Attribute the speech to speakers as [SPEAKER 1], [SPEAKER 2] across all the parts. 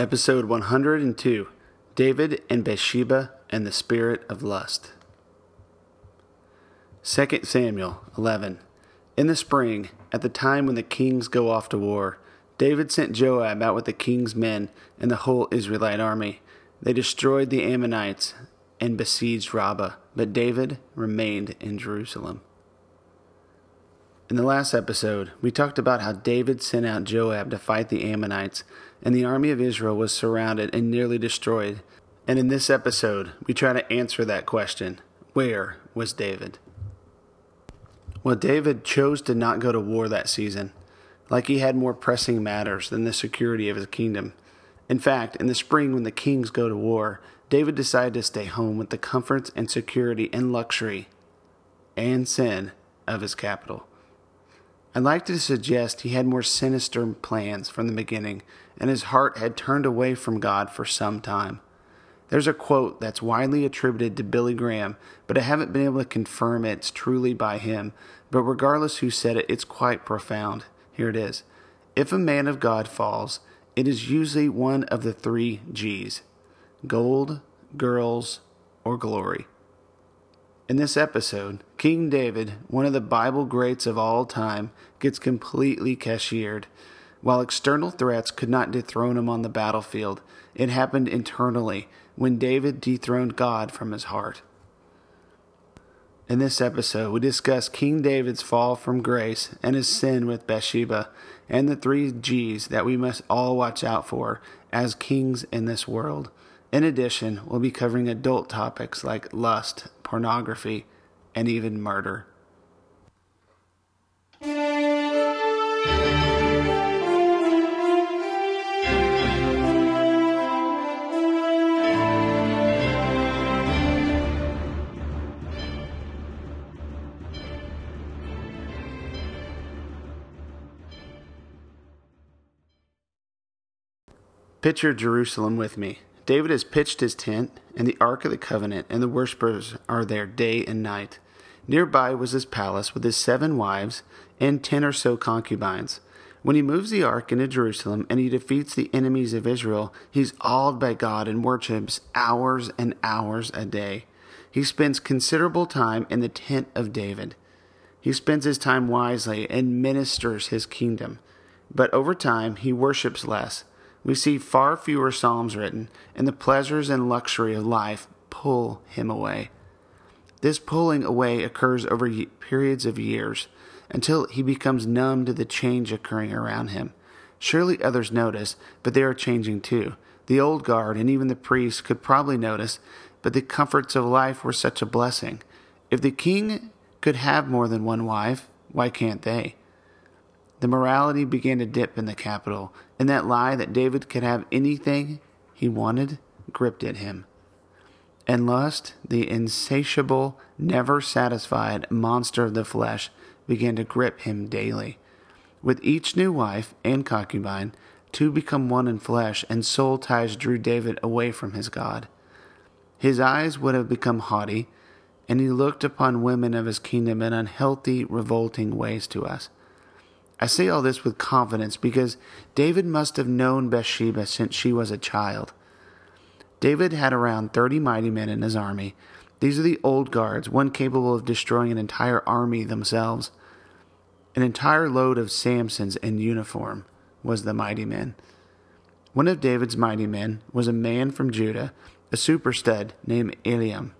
[SPEAKER 1] Episode 102 David and Bathsheba and the Spirit of Lust. 2 Samuel 11. In the spring, at the time when the kings go off to war, David sent Joab out with the king's men and the whole Israelite army. They destroyed the Ammonites and besieged Rabbah, but David remained in Jerusalem. In the last episode, we talked about how David sent out Joab to fight the Ammonites, and the army of Israel was surrounded and nearly destroyed. And in this episode, we try to answer that question Where was David? Well, David chose to not go to war that season, like he had more pressing matters than the security of his kingdom. In fact, in the spring when the kings go to war, David decided to stay home with the comforts and security and luxury and sin of his capital. I'd like to suggest he had more sinister plans from the beginning, and his heart had turned away from God for some time. There's a quote that's widely attributed to Billy Graham, but I haven't been able to confirm it's truly by him. But regardless who said it, it's quite profound. Here it is If a man of God falls, it is usually one of the three G's gold, girls, or glory. In this episode, King David, one of the Bible greats of all time, gets completely cashiered. While external threats could not dethrone him on the battlefield, it happened internally when David dethroned God from his heart. In this episode, we discuss King David's fall from grace and his sin with Bathsheba, and the three G's that we must all watch out for as kings in this world. In addition, we'll be covering adult topics like lust, pornography, and even murder. Picture Jerusalem with me. David has pitched his tent and the Ark of the Covenant, and the worshippers are there day and night. Nearby was his palace with his seven wives and ten or so concubines. When he moves the ark into Jerusalem and he defeats the enemies of Israel, he's awed by God and worships hours and hours a day. He spends considerable time in the tent of David. He spends his time wisely and ministers his kingdom. But over time, he worships less we see far fewer psalms written, and the pleasures and luxury of life pull him away. This pulling away occurs over periods of years until he becomes numb to the change occurring around him. Surely others notice, but they are changing too. The old guard and even the priests could probably notice, but the comforts of life were such a blessing. If the king could have more than one wife, why can't they? The morality began to dip in the capital, and that lie that David could have anything he wanted gripped at him. And lust, the insatiable, never satisfied monster of the flesh, began to grip him daily. With each new wife and concubine, two become one in flesh, and soul ties drew David away from his God. His eyes would have become haughty, and he looked upon women of his kingdom in unhealthy, revolting ways to us. I say all this with confidence because David must have known Bathsheba since she was a child. David had around 30 mighty men in his army. These are the old guards, one capable of destroying an entire army themselves. An entire load of Samsons in uniform was the mighty men. One of David's mighty men was a man from Judah, a super stud named Eliam.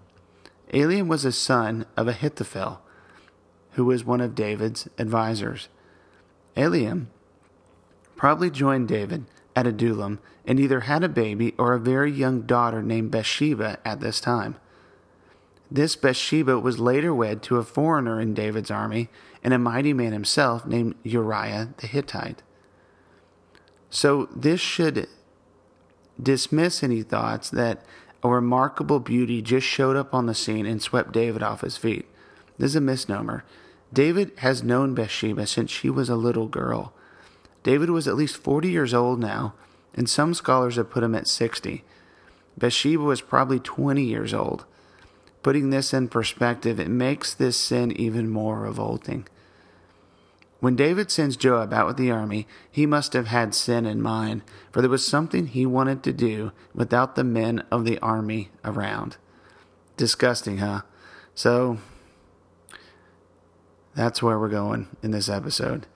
[SPEAKER 1] Eliam was a son of Ahithophel, who was one of David's advisers. Eliam probably joined David at Adullam and either had a baby or a very young daughter named Bathsheba at this time. This Bathsheba was later wed to a foreigner in David's army and a mighty man himself named Uriah the Hittite. So this should dismiss any thoughts that a remarkable beauty just showed up on the scene and swept David off his feet. This is a misnomer. David has known Bathsheba since she was a little girl. David was at least 40 years old now, and some scholars have put him at 60. Bathsheba was probably 20 years old. Putting this in perspective, it makes this sin even more revolting. When David sends Joab out with the army, he must have had sin in mind, for there was something he wanted to do without the men of the army around. Disgusting, huh? So, that's where we're going in this episode.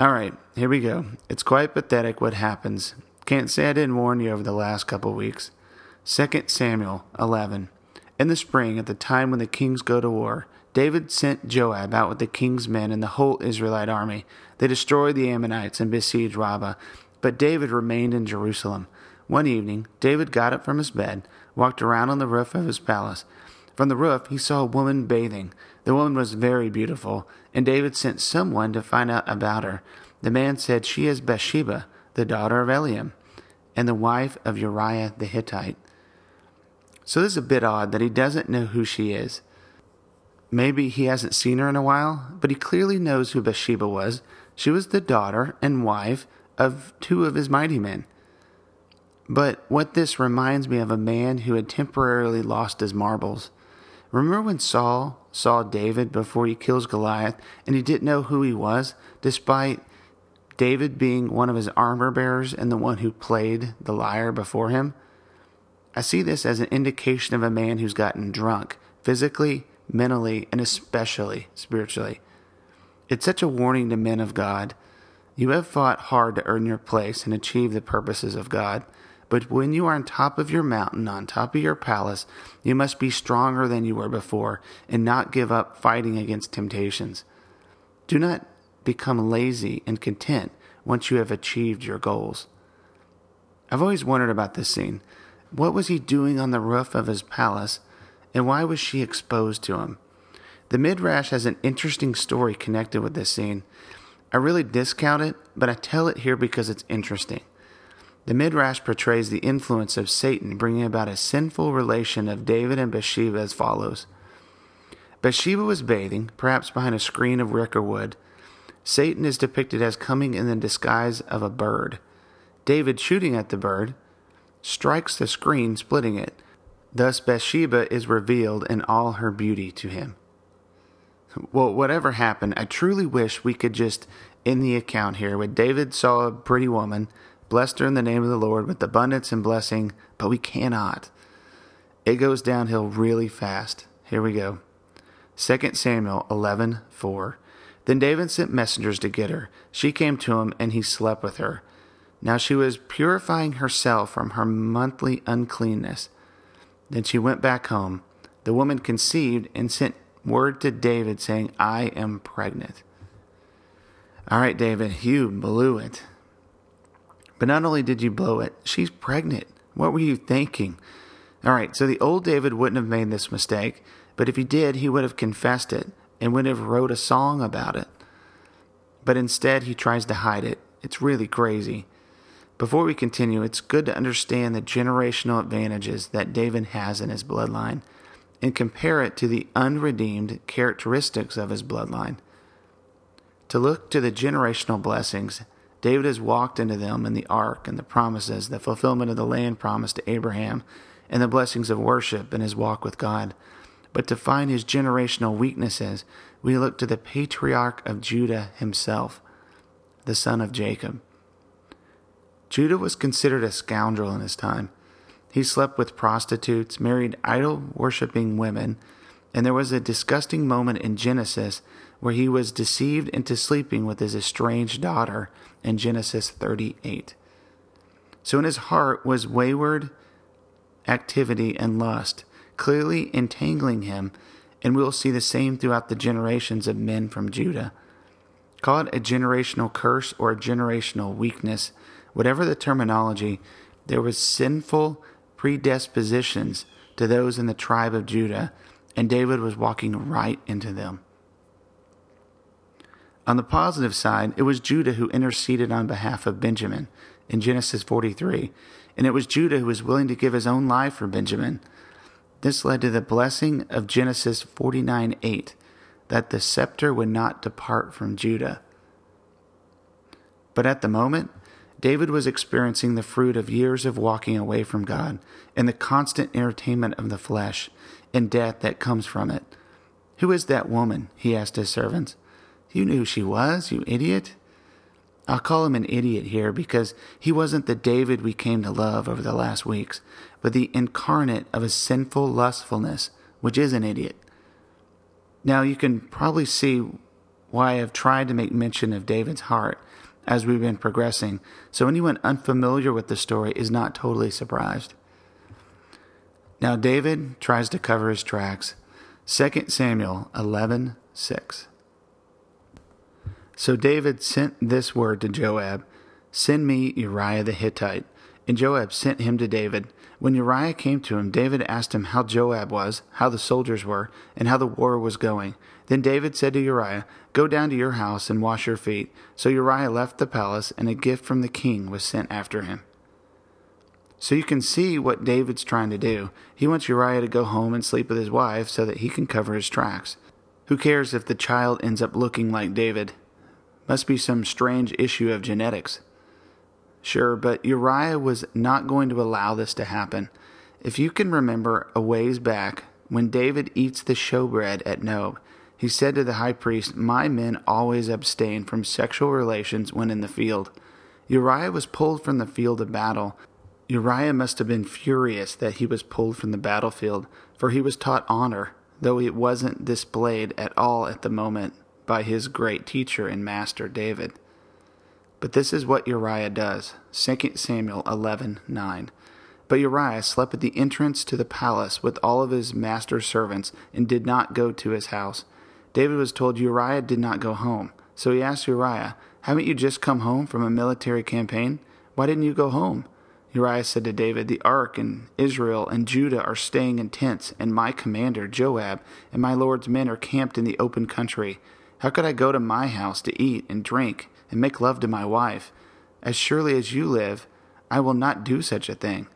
[SPEAKER 1] All right, here we go. It's quite pathetic what happens. Can't say I didn't warn you over the last couple weeks. 2 Samuel 11. In the spring, at the time when the kings go to war, David sent Joab out with the king's men and the whole Israelite army. They destroyed the Ammonites and besieged Rabbah, but David remained in Jerusalem. One evening, David got up from his bed, walked around on the roof of his palace. From the roof, he saw a woman bathing. The woman was very beautiful, and David sent someone to find out about her. The man said, She is Bathsheba, the daughter of Eliam, and the wife of Uriah the Hittite. So this is a bit odd that he doesn't know who she is. Maybe he hasn't seen her in a while, but he clearly knows who Bathsheba was. She was the daughter and wife of two of his mighty men. But what this reminds me of a man who had temporarily lost his marbles. Remember when Saul saw David before he kills Goliath and he didn't know who he was, despite David being one of his armor bearers and the one who played the lyre before him? I see this as an indication of a man who's gotten drunk, physically, mentally, and especially spiritually. It's such a warning to men of God. You have fought hard to earn your place and achieve the purposes of God. But when you are on top of your mountain, on top of your palace, you must be stronger than you were before and not give up fighting against temptations. Do not become lazy and content once you have achieved your goals. I've always wondered about this scene. What was he doing on the roof of his palace, and why was she exposed to him? The Midrash has an interesting story connected with this scene. I really discount it, but I tell it here because it's interesting. The Midrash portrays the influence of Satan bringing about a sinful relation of David and Bathsheba as follows. Bathsheba was bathing, perhaps behind a screen of wicker wood. Satan is depicted as coming in the disguise of a bird. David, shooting at the bird, strikes the screen, splitting it. Thus, Bathsheba is revealed in all her beauty to him. Well, whatever happened, I truly wish we could just end the account here. When David saw a pretty woman, blessed her in the name of the Lord with abundance and blessing, but we cannot. It goes downhill really fast. Here we go. 2 Samuel 11:4. Then David sent messengers to get her. She came to him, and he slept with her. Now she was purifying herself from her monthly uncleanness. Then she went back home. The woman conceived and sent word to David, saying, I am pregnant. All right, David, you blew it. But not only did you blow it, she's pregnant. What were you thinking? All right, so the old David wouldn't have made this mistake, but if he did, he would have confessed it and would have wrote a song about it. But instead, he tries to hide it. It's really crazy. Before we continue, it's good to understand the generational advantages that David has in his bloodline and compare it to the unredeemed characteristics of his bloodline. To look to the generational blessings David has walked into them in the ark and the promises, the fulfillment of the land promised to Abraham, and the blessings of worship in his walk with God. But to find his generational weaknesses, we look to the patriarch of Judah himself, the son of Jacob. Judah was considered a scoundrel in his time. He slept with prostitutes, married idol worshipping women, and there was a disgusting moment in Genesis where he was deceived into sleeping with his estranged daughter in Genesis 38. So in his heart was wayward activity and lust, clearly entangling him, and we'll see the same throughout the generations of men from Judah. Call it a generational curse or a generational weakness, whatever the terminology, there was sinful predispositions to those in the tribe of Judah, and David was walking right into them. On the positive side, it was Judah who interceded on behalf of Benjamin in Genesis 43. and it was Judah who was willing to give his own life for Benjamin. This led to the blessing of Genesis 49 8, that the scepter would not depart from Judah. But at the moment, David was experiencing the fruit of years of walking away from God and the constant entertainment of the flesh and death that comes from it. Who is that woman? he asked his servants. You knew who she was, you idiot. I'll call him an idiot here because he wasn't the David we came to love over the last weeks, but the incarnate of a sinful lustfulness, which is an idiot. Now you can probably see why I have tried to make mention of David's heart as we've been progressing, so anyone unfamiliar with the story is not totally surprised. Now David tries to cover his tracks. 2 Samuel 11 6. So David sent this word to Joab Send me Uriah the Hittite. And Joab sent him to David. When Uriah came to him, David asked him how Joab was, how the soldiers were, and how the war was going. Then David said to Uriah, Go down to your house and wash your feet. So Uriah left the palace, and a gift from the king was sent after him. So you can see what David's trying to do. He wants Uriah to go home and sleep with his wife so that he can cover his tracks. Who cares if the child ends up looking like David? Must be some strange issue of genetics. Sure, but Uriah was not going to allow this to happen. If you can remember a ways back, when David eats the showbread at Nob, he said to the high priest, My men always abstain from sexual relations when in the field. Uriah was pulled from the field of battle. Uriah must have been furious that he was pulled from the battlefield, for he was taught honor, though it wasn't displayed at all at the moment by his great teacher and master David. But this is what Uriah does. 2 Samuel 11:9. But Uriah slept at the entrance to the palace with all of his master's servants and did not go to his house. David was told Uriah did not go home. So he asked Uriah, Haven't you just come home from a military campaign? Why didn't you go home? Uriah said to David, The ark and Israel and Judah are staying in tents, and my commander, Joab, and my lord's men are camped in the open country. How could I go to my house to eat and drink and make love to my wife. As surely as you live, I will not do such a thing.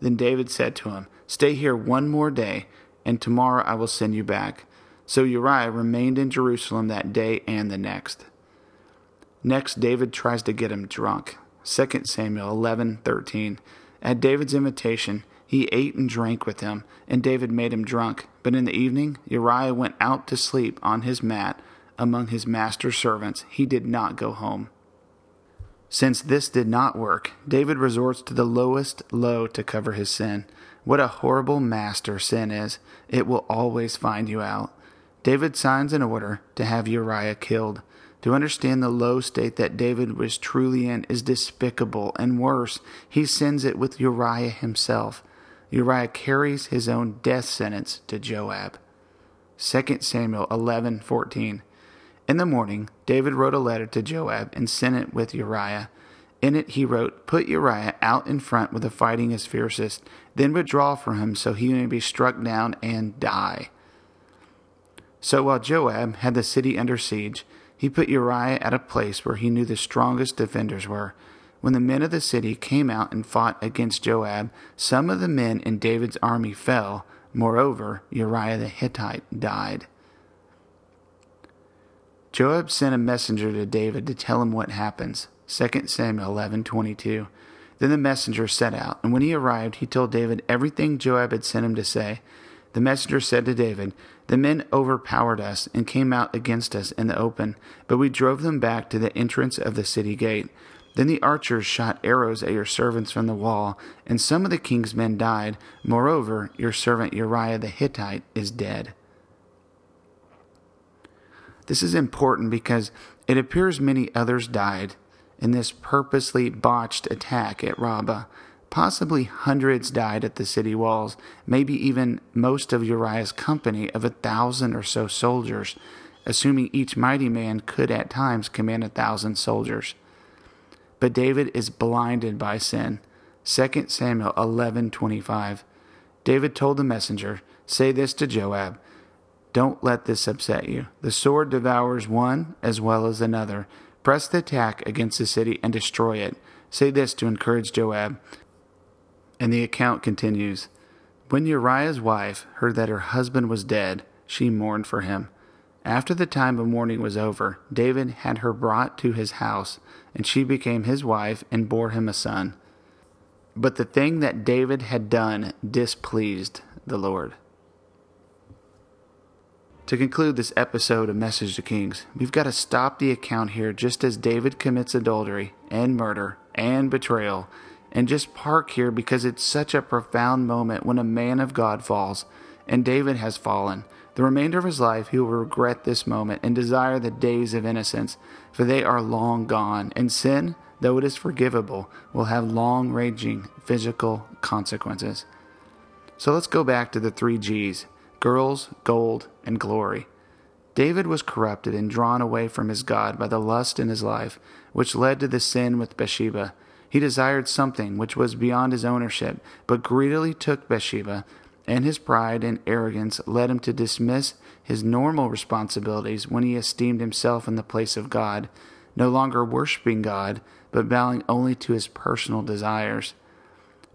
[SPEAKER 1] Then David said to him, Stay here one more day, and tomorrow I will send you back. So Uriah remained in Jerusalem that day and the next. Next, David tries to get him drunk. 2 Samuel 11:13. At David's invitation, he ate and drank with him, and David made him drunk. But in the evening, Uriah went out to sleep on his mat among his master's servants, he did not go home. Since this did not work, David resorts to the lowest low to cover his sin. What a horrible master sin is. It will always find you out. David signs an order to have Uriah killed. To understand the low state that David was truly in is despicable, and worse, he sends it with Uriah himself. Uriah carries his own death sentence to Joab. 2 Samuel 11:14 in the morning, David wrote a letter to Joab and sent it with Uriah. In it, he wrote, Put Uriah out in front with the fighting is fiercest, then withdraw from him so he may be struck down and die. So while Joab had the city under siege, he put Uriah at a place where he knew the strongest defenders were. When the men of the city came out and fought against Joab, some of the men in David's army fell. Moreover, Uriah the Hittite died. Joab sent a messenger to David to tell him what happens. 2 Samuel 11:22. Then the messenger set out, and when he arrived, he told David everything Joab had sent him to say. The messenger said to David, The men overpowered us and came out against us in the open, but we drove them back to the entrance of the city gate. Then the archers shot arrows at your servants from the wall, and some of the king's men died. Moreover, your servant Uriah the Hittite is dead. This is important because it appears many others died in this purposely botched attack at Rabbah. Possibly hundreds died at the city walls, maybe even most of Uriah's company of a thousand or so soldiers, assuming each mighty man could at times command a thousand soldiers. But David is blinded by sin. 2 Samuel 11:25. David told the messenger, "Say this to Joab: don't let this upset you. The sword devours one as well as another. Press the attack against the city and destroy it. Say this to encourage Joab And the account continues When Uriah's wife heard that her husband was dead, she mourned for him. After the time of mourning was over, David had her brought to his house, and she became his wife and bore him a son. But the thing that David had done displeased the Lord. To conclude this episode of Message to Kings, we've got to stop the account here just as David commits adultery and murder and betrayal, and just park here because it's such a profound moment when a man of God falls, and David has fallen. The remainder of his life he will regret this moment and desire the days of innocence, for they are long gone, and sin, though it is forgivable, will have long raging physical consequences. So let's go back to the three G's girls, gold, and glory. David was corrupted and drawn away from his God by the lust in his life, which led to the sin with Bathsheba. He desired something which was beyond his ownership, but greedily took Bathsheba, and his pride and arrogance led him to dismiss his normal responsibilities when he esteemed himself in the place of God, no longer worshiping God, but bowing only to his personal desires.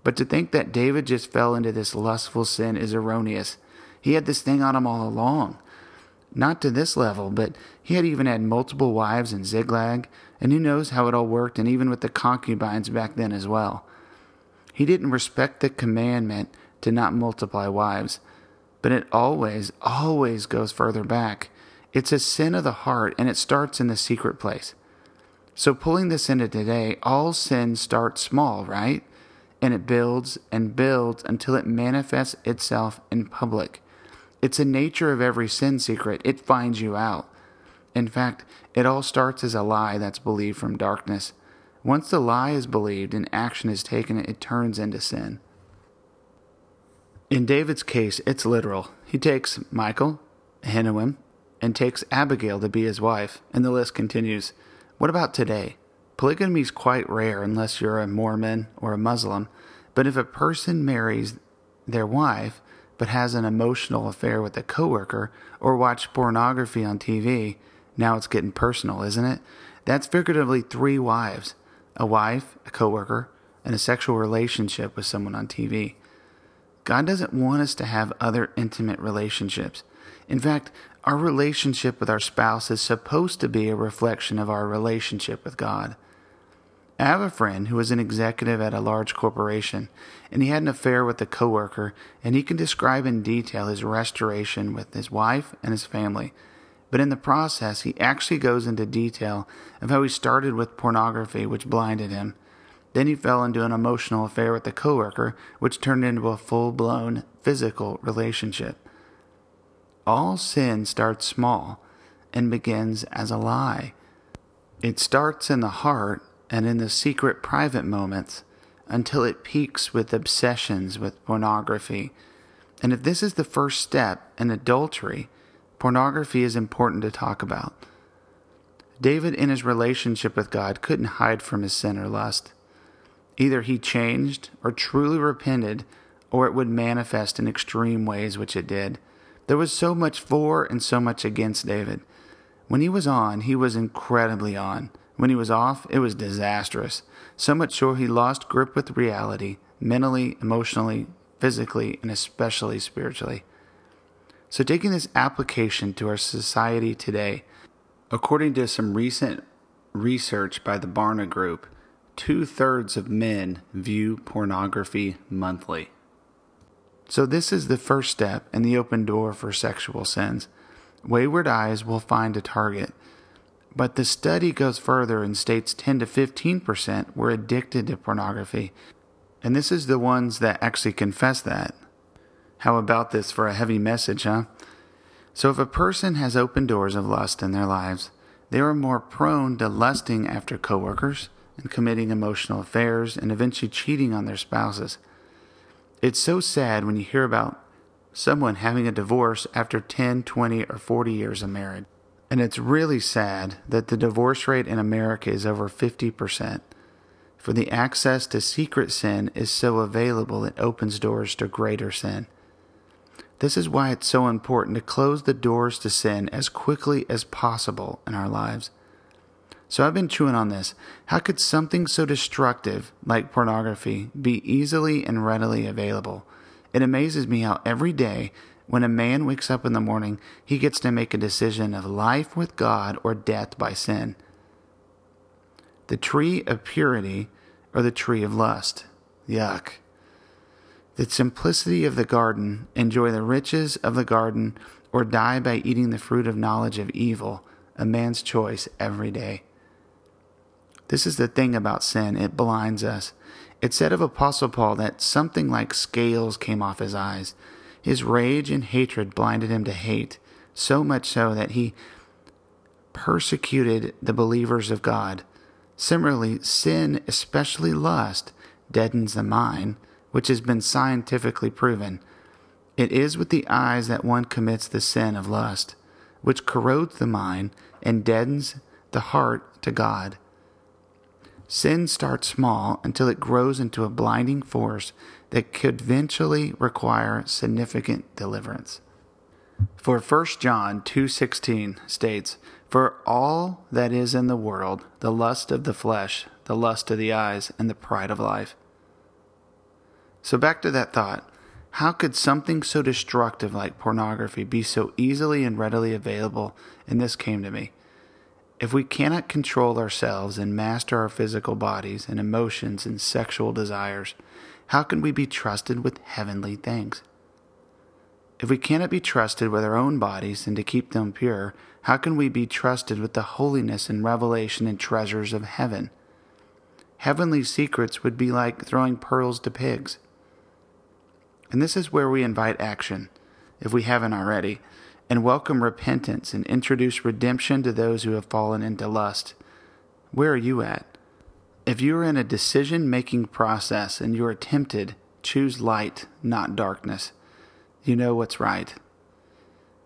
[SPEAKER 1] But to think that David just fell into this lustful sin is erroneous. He had this thing on him all along. Not to this level, but he had even had multiple wives in Ziklag, and who knows how it all worked, and even with the concubines back then as well. He didn't respect the commandment to not multiply wives, but it always, always goes further back. It's a sin of the heart, and it starts in the secret place. So, pulling this into today, all sin starts small, right? And it builds and builds until it manifests itself in public. It's a nature of every sin secret. It finds you out. In fact, it all starts as a lie that's believed from darkness. Once the lie is believed and action is taken, it turns into sin. In David's case, it's literal. He takes Michal, Ahinoam, and takes Abigail to be his wife, and the list continues. What about today? Polygamy is quite rare unless you're a Mormon or a Muslim, but if a person marries their wife, but has an emotional affair with a coworker or watch pornography on TV, now it's getting personal, isn't it? That's figuratively three wives a wife, a coworker, and a sexual relationship with someone on TV. God doesn't want us to have other intimate relationships. In fact, our relationship with our spouse is supposed to be a reflection of our relationship with God. I have a friend who was an executive at a large corporation, and he had an affair with a coworker, and he can describe in detail his restoration with his wife and his family. But in the process, he actually goes into detail of how he started with pornography, which blinded him. Then he fell into an emotional affair with a coworker, which turned into a full blown physical relationship. All sin starts small and begins as a lie. It starts in the heart and in the secret private moments until it peaks with obsessions with pornography. And if this is the first step in adultery, pornography is important to talk about. David, in his relationship with God, couldn't hide from his sin or lust. Either he changed or truly repented, or it would manifest in extreme ways, which it did. There was so much for and so much against David. When he was on, he was incredibly on. When he was off, it was disastrous, so much so he lost grip with reality, mentally, emotionally, physically, and especially spiritually. So, taking this application to our society today, according to some recent research by the Barna Group, two thirds of men view pornography monthly. So, this is the first step in the open door for sexual sins. Wayward eyes will find a target but the study goes further and states 10 to 15% were addicted to pornography. And this is the ones that actually confess that. How about this for a heavy message, huh? So, if a person has open doors of lust in their lives, they are more prone to lusting after coworkers and committing emotional affairs and eventually cheating on their spouses. It's so sad when you hear about someone having a divorce after 10, 20, or 40 years of marriage. And it's really sad that the divorce rate in America is over 50%. For the access to secret sin is so available, it opens doors to greater sin. This is why it's so important to close the doors to sin as quickly as possible in our lives. So I've been chewing on this. How could something so destructive like pornography be easily and readily available? It amazes me how every day when a man wakes up in the morning, he gets to make a decision of life with God or death by sin. The tree of purity or the tree of lust. Yuck. The simplicity of the garden, enjoy the riches of the garden, or die by eating the fruit of knowledge of evil, a man's choice every day. This is the thing about sin, it blinds us. It said of Apostle Paul that something like scales came off his eyes. His rage and hatred blinded him to hate, so much so that he persecuted the believers of God. Similarly, sin, especially lust, deadens the mind, which has been scientifically proven. It is with the eyes that one commits the sin of lust, which corrodes the mind and deadens the heart to God. Sin starts small until it grows into a blinding force that could eventually require significant deliverance. For 1 John 2:16 states, "For all that is in the world, the lust of the flesh, the lust of the eyes, and the pride of life." So back to that thought. How could something so destructive like pornography be so easily and readily available? And this came to me. If we cannot control ourselves and master our physical bodies and emotions and sexual desires, how can we be trusted with heavenly things? If we cannot be trusted with our own bodies and to keep them pure, how can we be trusted with the holiness and revelation and treasures of heaven? Heavenly secrets would be like throwing pearls to pigs. And this is where we invite action, if we haven't already and welcome repentance and introduce redemption to those who have fallen into lust. Where are you at? If you are in a decision making process and you are tempted, choose light, not darkness. You know what's right.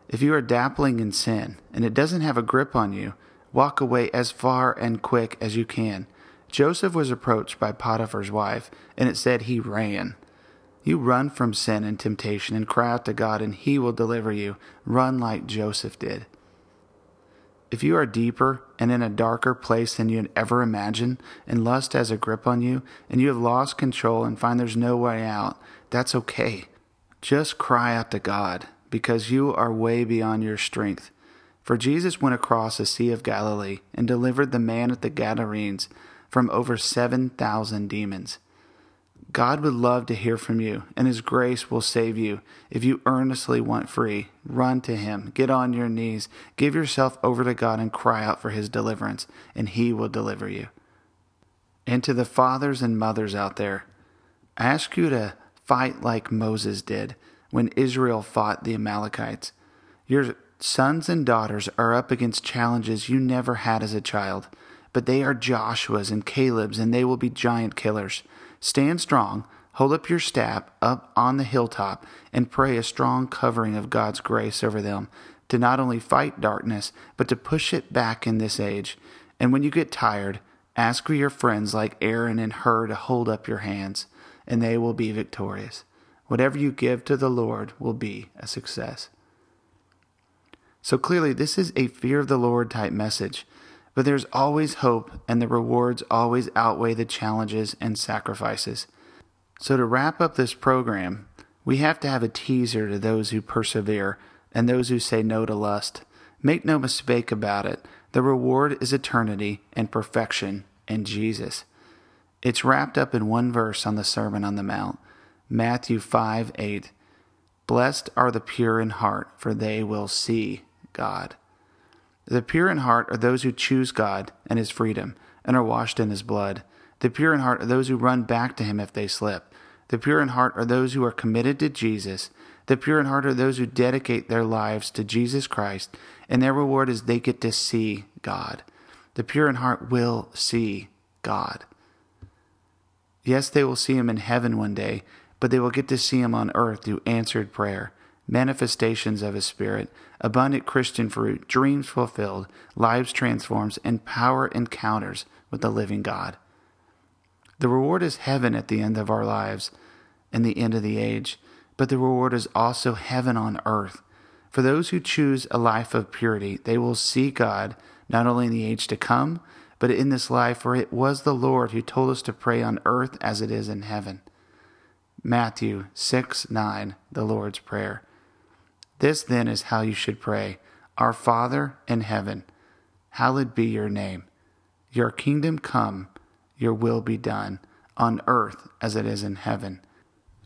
[SPEAKER 1] If you are dappling in sin and it doesn't have a grip on you, walk away as far and quick as you can. Joseph was approached by Potiphar's wife, and it said he ran. You run from sin and temptation and cry out to God, and He will deliver you. Run like Joseph did. If you are deeper and in a darker place than you'd ever imagined, and lust has a grip on you, and you have lost control and find there's no way out, that's okay. Just cry out to God, because you are way beyond your strength. For Jesus went across the Sea of Galilee and delivered the man at the Gadarenes from over 7,000 demons. God would love to hear from you, and His grace will save you. If you earnestly want free, run to Him, get on your knees, give yourself over to God, and cry out for His deliverance, and He will deliver you. And to the fathers and mothers out there, I ask you to fight like Moses did when Israel fought the Amalekites. Your sons and daughters are up against challenges you never had as a child, but they are Joshua's and Caleb's, and they will be giant killers. Stand strong, hold up your staff up on the hilltop, and pray a strong covering of God's grace over them to not only fight darkness, but to push it back in this age. And when you get tired, ask for your friends like Aaron and Hur to hold up your hands, and they will be victorious. Whatever you give to the Lord will be a success. So clearly, this is a fear of the Lord type message. But there's always hope, and the rewards always outweigh the challenges and sacrifices. So, to wrap up this program, we have to have a teaser to those who persevere and those who say no to lust. Make no mistake about it, the reward is eternity and perfection in Jesus. It's wrapped up in one verse on the Sermon on the Mount Matthew 5 8. Blessed are the pure in heart, for they will see God. The pure in heart are those who choose God and His freedom and are washed in His blood. The pure in heart are those who run back to Him if they slip. The pure in heart are those who are committed to Jesus. The pure in heart are those who dedicate their lives to Jesus Christ, and their reward is they get to see God. The pure in heart will see God. Yes, they will see Him in heaven one day, but they will get to see Him on earth through answered prayer manifestations of His Spirit, abundant Christian fruit, dreams fulfilled, lives transformed, and power encounters with the living God. The reward is heaven at the end of our lives and the end of the age, but the reward is also heaven on earth. For those who choose a life of purity, they will see God not only in the age to come, but in this life, for it was the Lord who told us to pray on earth as it is in heaven. Matthew 6 9, the Lord's Prayer. This then is how you should pray Our Father in heaven, hallowed be your name. Your kingdom come, your will be done, on earth as it is in heaven.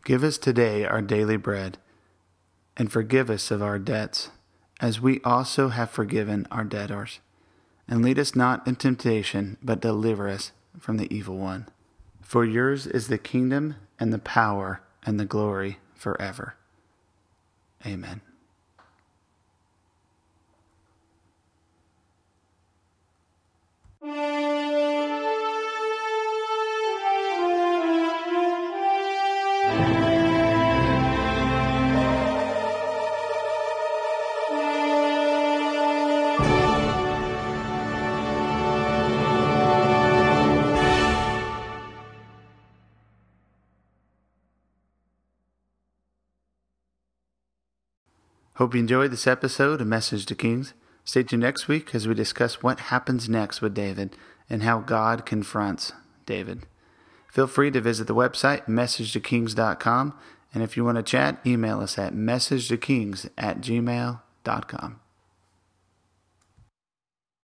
[SPEAKER 1] Give us today our daily bread, and forgive us of our debts, as we also have forgiven our debtors and lead us not in temptation, but deliver us from the evil one. For yours is the kingdom, and the power, and the glory forever. Amen. Hope you enjoyed this episode of Message to Kings. Stay tuned next week as we discuss what happens next with David and how God confronts David. Feel free to visit the website, messagetokings.com, and if you want to chat, email us at messagetokings at gmail.com.